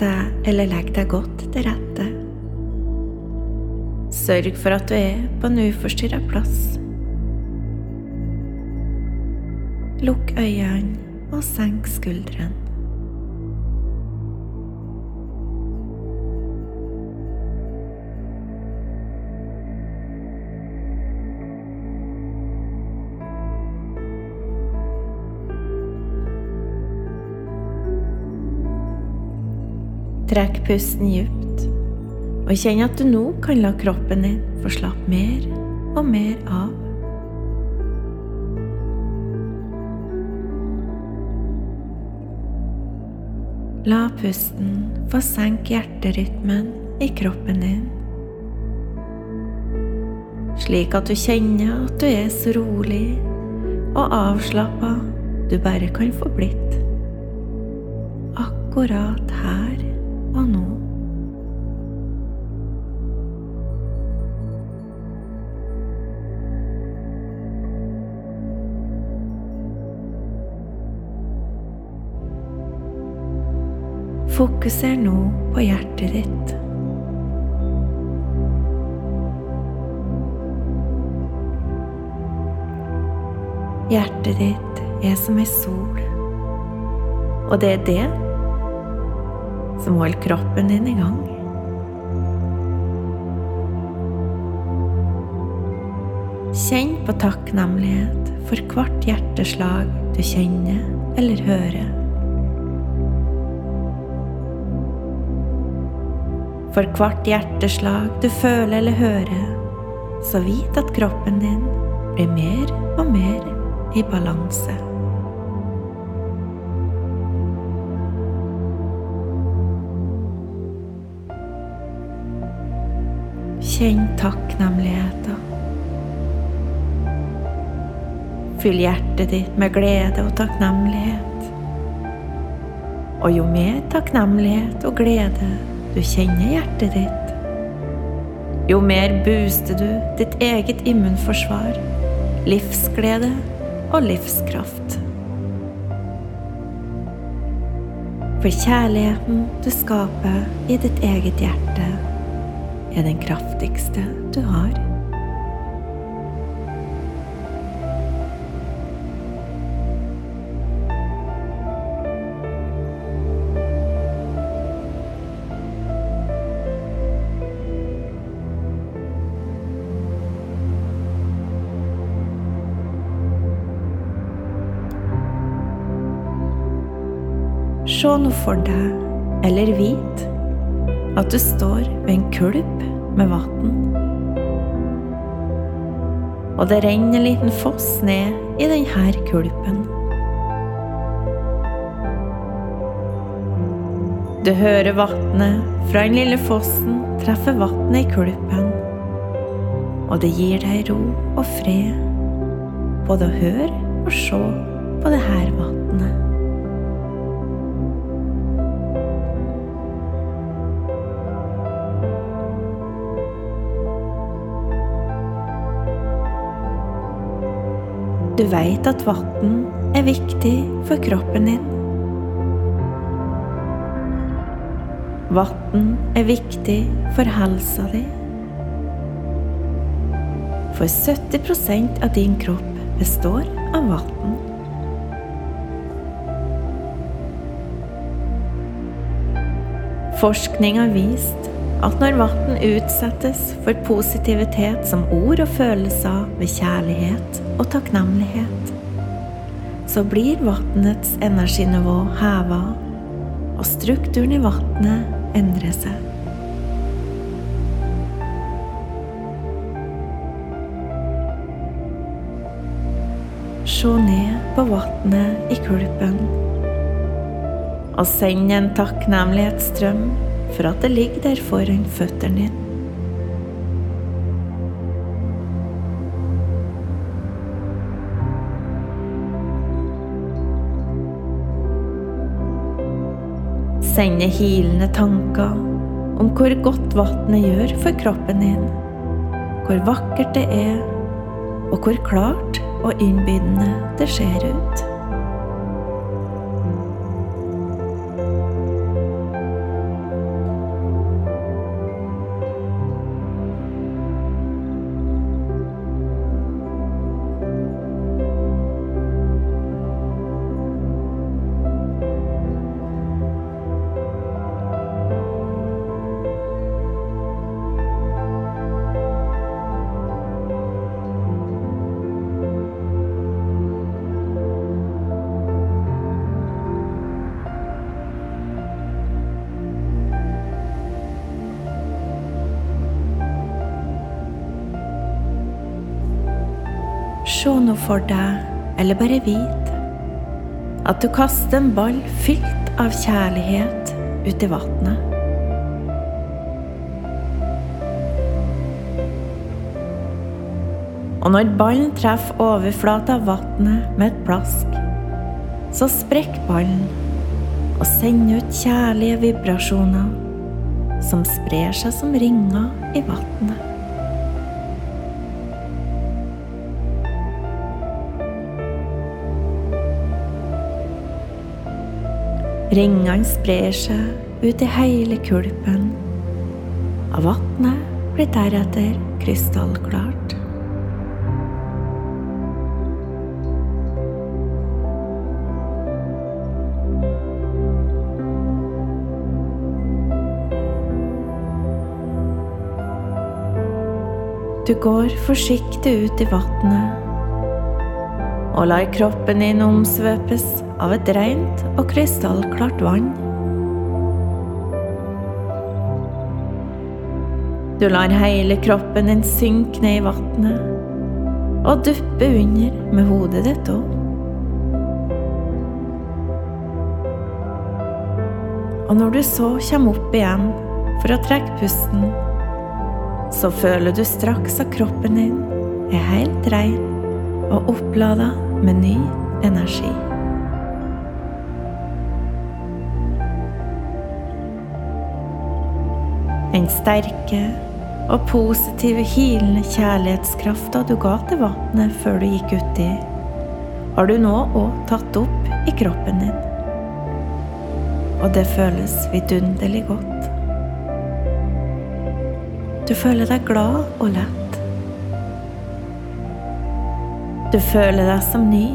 deg eller legg deg godt til rette. Sørg for at du er på en uforstyrra plass. Lukk øynene og senk skuldrene. Trekk pusten djupt, og kjenn at du nå kan la kroppen din få slappe mer og mer av. La pusten få senke hjerterytmen i kroppen din, slik at du kjenner at du er så rolig og avslappa du bare kan få blitt. Akkurat her og nå. Fokuser nå på hjertet ditt. Hjertet ditt er som ei sol, og det er det som holder kroppen din i gang. Kjenn på takknemlighet for hvert hjerteslag du kjenner eller hører. For hvert hjerteslag du føler eller hører, så vit at kroppen din blir mer og mer i balanse. Kjenn takknemligheten. Fyll hjertet ditt med glede og takknemlighet. Og jo mer takknemlighet og glede du kjenner hjertet ditt, jo mer booster du ditt eget immunforsvar, livsglede og livskraft. For kjærligheten du skaper i ditt eget hjerte, er den kraftigste du har. Se nå for deg, eller vit, at du står ved en kulp med vann. Og det renner en liten foss ned i denne kulpen. Du hører vannet fra den lille fossen treffe vannet i kulpen. Og det gir deg ro og fred, både å høre og se på det her vannet. Du veit at vann er viktig for kroppen din. Vann er viktig for helsa di. For 70% av din kropp består av vann. Forskning har vist at når vann utsettes for positivitet som ord og følelser ved kjærlighet og takknemlighet, så blir vannets energinivå heva, og strukturen i vannet endrer seg. Se ned på vannet i kulpen, og send en takknemlighetsstrøm for at det ligger der foran føttene dine. Sende hilende tanker om hvor godt vannet gjør for kroppen din, hvor vakkert det er, og hvor klart og innbydende det ser ut. Se noe for deg, eller bare vit at du kaster en ball fylt av kjærlighet ut i vannet. Og når ballen treffer overflata av vannet med et plask, så sprekker ballen og sender ut kjærlige vibrasjoner som sprer seg som ringer i vannet. Ringene sprer seg ut i hele kulpen, og vannet blir deretter krystallklart. Du går forsiktig ut i vannet og lar kroppen din omsvøpes av et rent og krystallklart vann. Du lar hele kroppen din synke ned i vannet og duppe under med hodet ditt òg. Og når du så kommer opp igjen for å trekke pusten, så føler du straks at kroppen din er helt rein og opplada med ny energi. Den sterke og positive, hilende kjærlighetskrafta du ga til vannet før du gikk uti, har du nå òg tatt opp i kroppen din. Og det føles vidunderlig godt. Du føler deg glad og lett. Du føler deg som ny.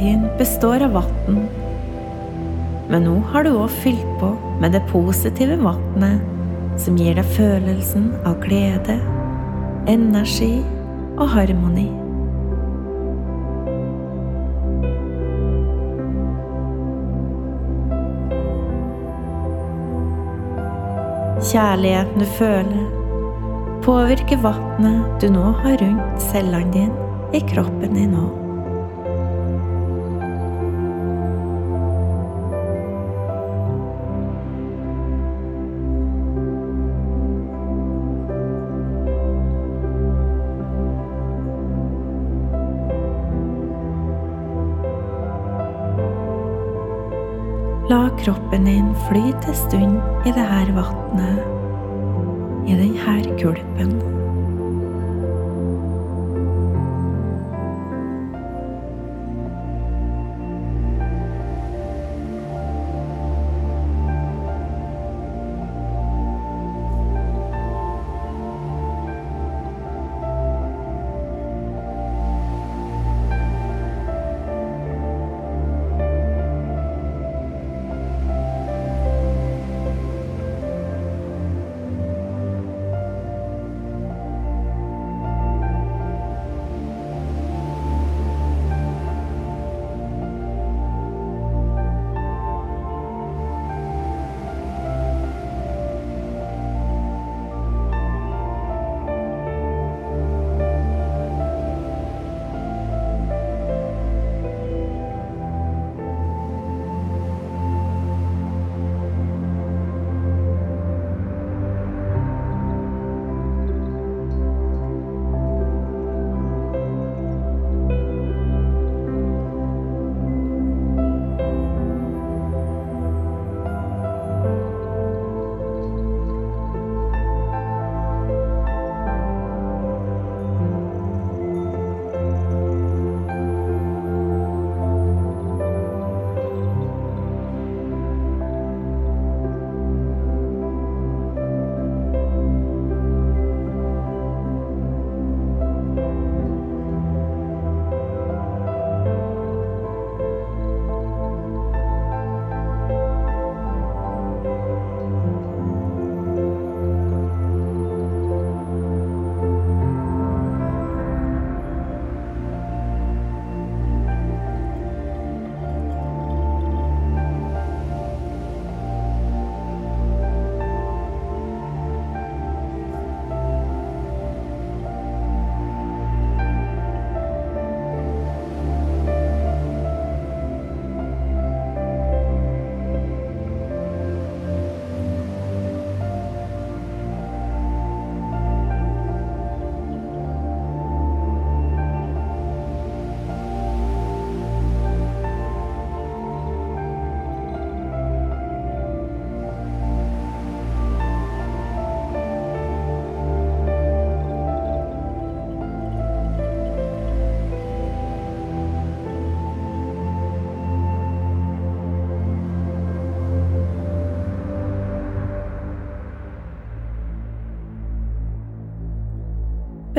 Dine består av vann, men nå har du òg fylt på med det positive vannet som gir deg følelsen av glede, energi og harmoni. Kjærligheten du føler, påvirker vannet du nå har rundt cellene dine i kroppen din nå. Kroppen din flyte en stund i det her vannet, i denne kulpen.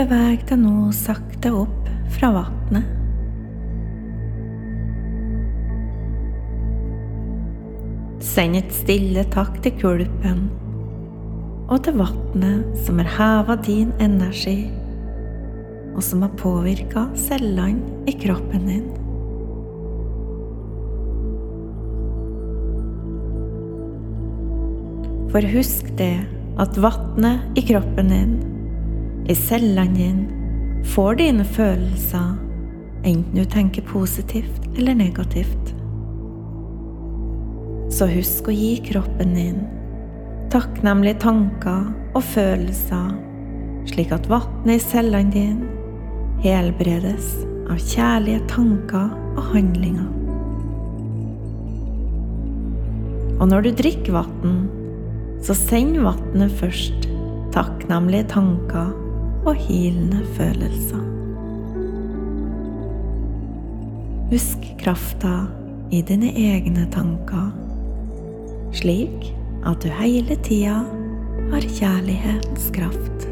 Beveg deg nå sakte opp fra vannet. Send et stille takk til kulpen og til vannet som har heva din energi, og som har påvirka cellene i kroppen din. For husk det at vannet i kroppen din, i cellene dine, får dine følelser enten du tenker positivt eller negativt. Så husk å gi kroppen din takknemlige tanker og følelser, slik at vannet i cellene dine helbredes av kjærlige tanker og handlinger. Og når du drikker vann, så send vannet først takknemlige tanker og hilende følelser. Husk krafta i dine egne tanker, slik at du hele tida har kjærlighetens kraft.